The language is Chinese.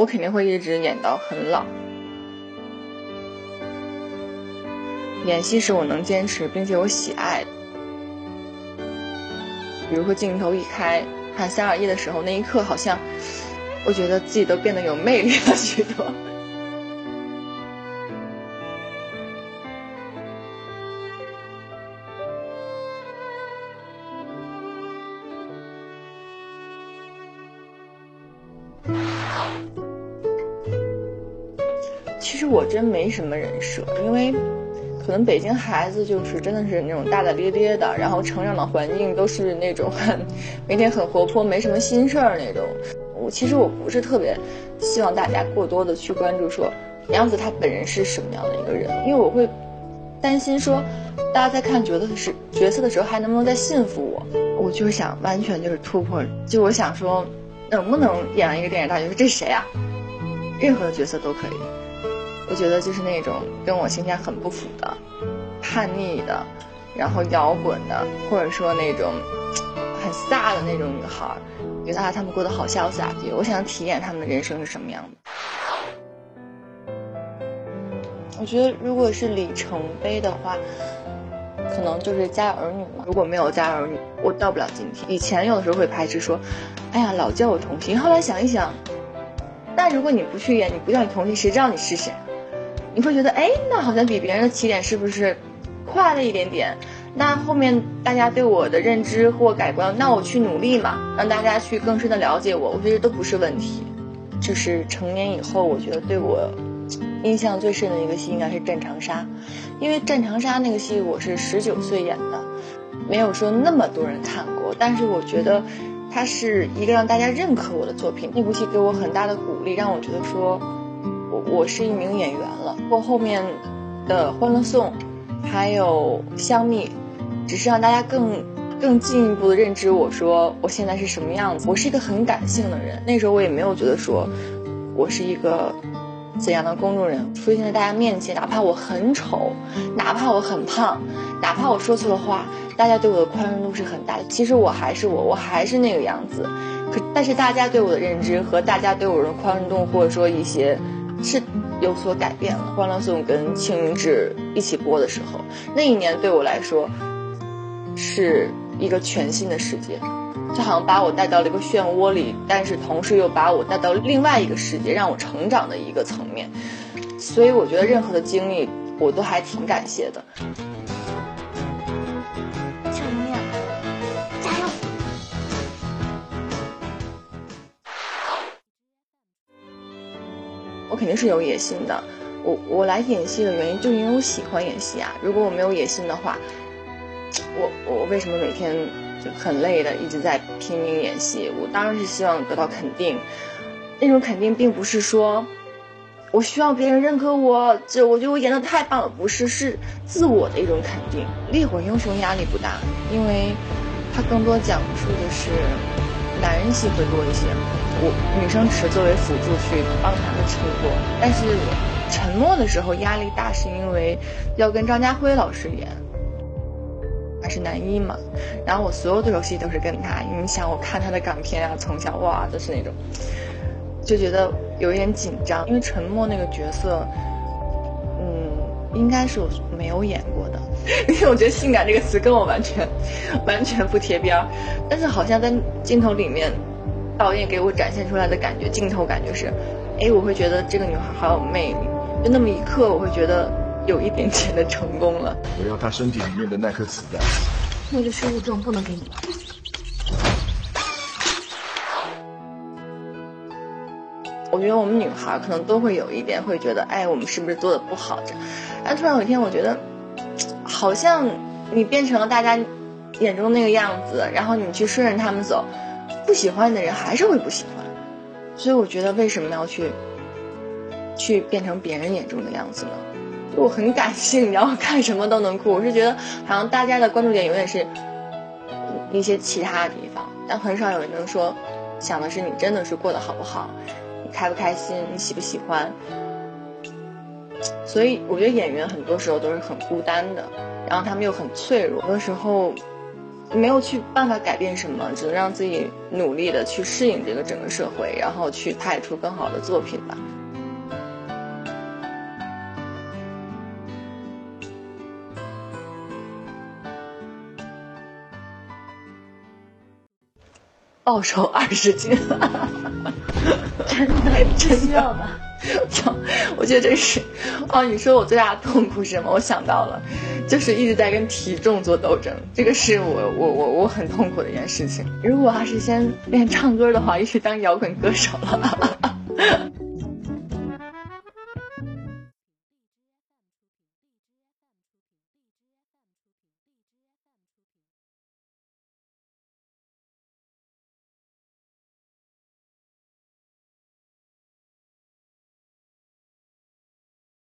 我肯定会一直演到很老。演戏是我能坚持并且我喜爱的。比如说镜头一开，喊三二一的时候，那一刻好像，我觉得自己都变得有魅力了许多。其实我真没什么人设，因为。可能北京孩子就是真的是那种大大咧咧的，然后成长的环境都是那种很每天很活泼，没什么心事儿那种。我其实我不是特别希望大家过多的去关注说杨子他本人是什么样的一个人，因为我会担心说大家在看角色的时角色的时候还能不能再信服我。我就是想完全就是突破，就我想说能不能演一个电影大家说，这是谁啊？任何的角色都可以。我觉得就是那种跟我形象很不符的、叛逆的，然后摇滚的，或者说那种很飒的那种女孩，觉得啊，他们过得好潇洒。我想体验他们的人生是什么样的。我觉得如果是里程碑的话，可能就是《家有儿女》嘛。如果没有《家有儿女》，我到不了今天。以前有的时候会排斥说，哎呀，老叫我童星。后来想一想，但如果你不去演，你不叫你童星，谁知道你是谁？你会觉得，哎，那好像比别人的起点是不是快了一点点？那后面大家对我的认知或改观，那我去努力嘛，让大家去更深的了解我，我觉得都不是问题。就是成年以后，我觉得对我印象最深的一个戏应该是《战长沙》，因为《战长沙》那个戏我是十九岁演的，没有说那么多人看过，但是我觉得它是一个让大家认可我的作品。那部戏给我很大的鼓励，让我觉得说。我是一名演员了，或后面的《欢乐颂》，还有《香蜜》，只是让大家更更进一步的认知我说我现在是什么样子。我是一个很感性的人，那时候我也没有觉得说我是一个怎样的公众人，出现在大家面前，哪怕我很丑，哪怕我很胖，哪怕我说错了话，大家对我的宽容度是很大的。其实我还是我，我还是那个样子。可但是大家对我的认知和大家对我的宽容度，或者说一些。是有所改变了。《欢乐颂》跟《青云志》一起播的时候，那一年对我来说是一个全新的世界，就好像把我带到了一个漩涡里，但是同时又把我带到另外一个世界，让我成长的一个层面。所以我觉得任何的经历，我都还挺感谢的。肯定是有野心的，我我来演戏的原因就是因为我喜欢演戏啊。如果我没有野心的话，我我为什么每天就很累的一直在拼命演戏？我当然是希望得到肯定，那种肯定并不是说我需要别人认可我，就我觉得我演的太棒了，不是，是自我的一种肯定。烈火英雄压力不大，因为它更多讲述的是人戏会多一些。我女生只作为辅助去帮他们撑过，但是沉默的时候压力大，是因为要跟张家辉老师演，他是男一嘛。然后我所有的游戏都是跟他，你想我看他的港片啊，从小哇都是那种，就觉得有点紧张，因为沉默那个角色，应该是我没有演过的，因为我觉得性感这个词跟我完全完全不贴边儿，但是好像在镜头里面。导演给我展现出来的感觉，镜头感觉是，哎，我会觉得这个女孩好有魅力，就那么一刻，我会觉得有一点点的成功了。我要她身体里面的那颗子弹。那个失物证不能给你。我觉得我们女孩可能都会有一点，会觉得，哎，我们是不是做的不好？这，但突然有一天，我觉得，好像你变成了大家眼中那个样子，然后你去顺着他们走。不喜欢你的人还是会不喜欢，所以我觉得为什么要去，去变成别人眼中的样子呢？就我很感性，然后看什么都能哭。我是觉得好像大家的关注点永远是一些其他的地方，但很少有人能说想的是你真的是过得好不好，开不开心，你喜不喜欢。所以我觉得演员很多时候都是很孤单的，然后他们又很脆弱，有的时候。没有去办法改变什么，只能让自己努力的去适应这个整个社会，然后去拍出更好的作品吧。暴瘦二十斤，真的真要的。我觉得这是，哦，你说我最大的痛苦是什么？我想到了，就是一直在跟体重做斗争，这个是我我我我很痛苦的一件事情。如果要是先练唱歌的话，也许当摇滚歌手了。